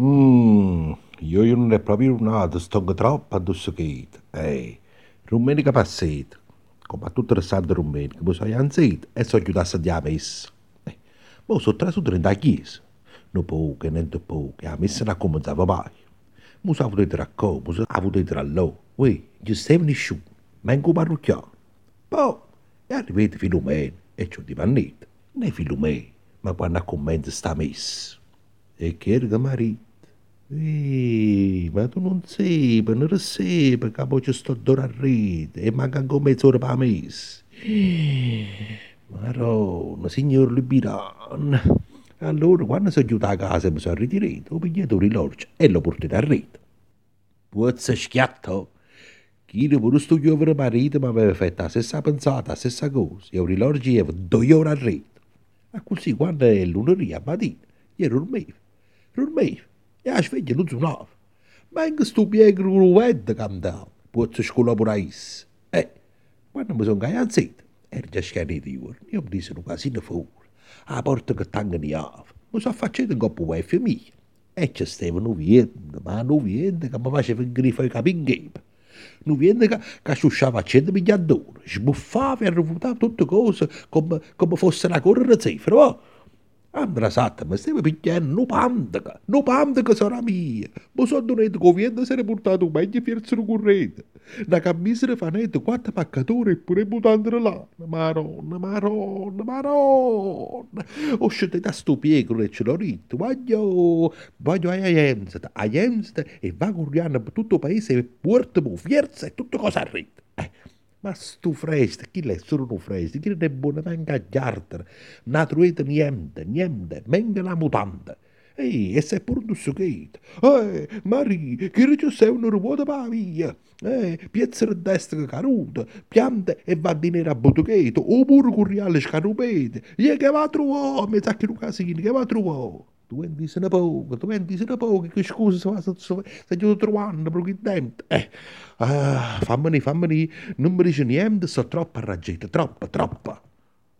Mm, io non è proprio nato, sto troppo addosso che Eh, domenica passata, come a tutte le sante domeniche, mi sono anzito e sono chiuso a dia messa. Eh, ma sono tre su trenta chiese. Non poche, niente poche, la messa non cominciava mai. Mi sono avuto a come, mi sono avuto a là. Ui, non stavo nessuno, manco parrucchiano. Poi, è arrivato Filomeno e ci ho dimandito. Non è Filomeno, ma quando commenta sta messa. E che era marito. Ehi, ma tu non sai, non sai, perché poi ci sto d'ora a rete e manca ancora mezz'ora per messa. Maronna, signor Libiran. Allora, quando sono chiuso a casa e mi sono ritirato, ho pigliato un l'orologio e l'ho portato a rete. Puzza schiatto! Chi ne pure sto giovane marito mi aveva fatto la stessa pensata, la stessa cosa, e un l'orologio era due ore a rete. Ma così, quando è lunedì a mattina, io dormivo, dormivo, e la sveglia non suonava. Ma in questo piego ruvedda cantava, puzza scolaboraisse. E, quando mi sono alzato, era già scanito io, io mi disse un casino fuori a porta che tanga di ave. Mi sono affacciato in coppa wifi mia. E ci stava un vento, ma un vento che mi faceva grifare i capi in. Un vento che, che asciusciava a 100 miliardoni, sbuffava e rifutava tutte cose come, come fosse una correre cifra. Oh. Andra satta, mi stava pigliando un pandaca, un pandaca sarà mia. Mi sono donato che il vento si era portato meglio fierzo corrente. Una camicia di fanetto, quattro paccatori e pure mutande là. Maronna, maronna, maronna. Ho scelto da sto piego e ce l'ho detto. Voglio, voglio a Jenseta, a Jenseta e va corriendo per tutto il paese e portami fierza e tutto cosa arriva. Ma sto freste, chi è solo un freste, chi è buono venga a giardere, non trovate niente, niente, venga la mutanda. Ehi, e sei pure un succhito. Eh, Maria, che ci sei una ruota per la via. Eh, piezza a destra caruta, pianta e va a dinero a botughetto, oppure corriale scarupete. E che va a trovare, mi sa che un casino, che va a trovare. Tu entri ne poco, tu entri ne poco, che scusa, se stai trovando, perché dentro. Eh, ah, fammene, fammene, non mi dice niente, so troppo arraggiata, troppo, troppo.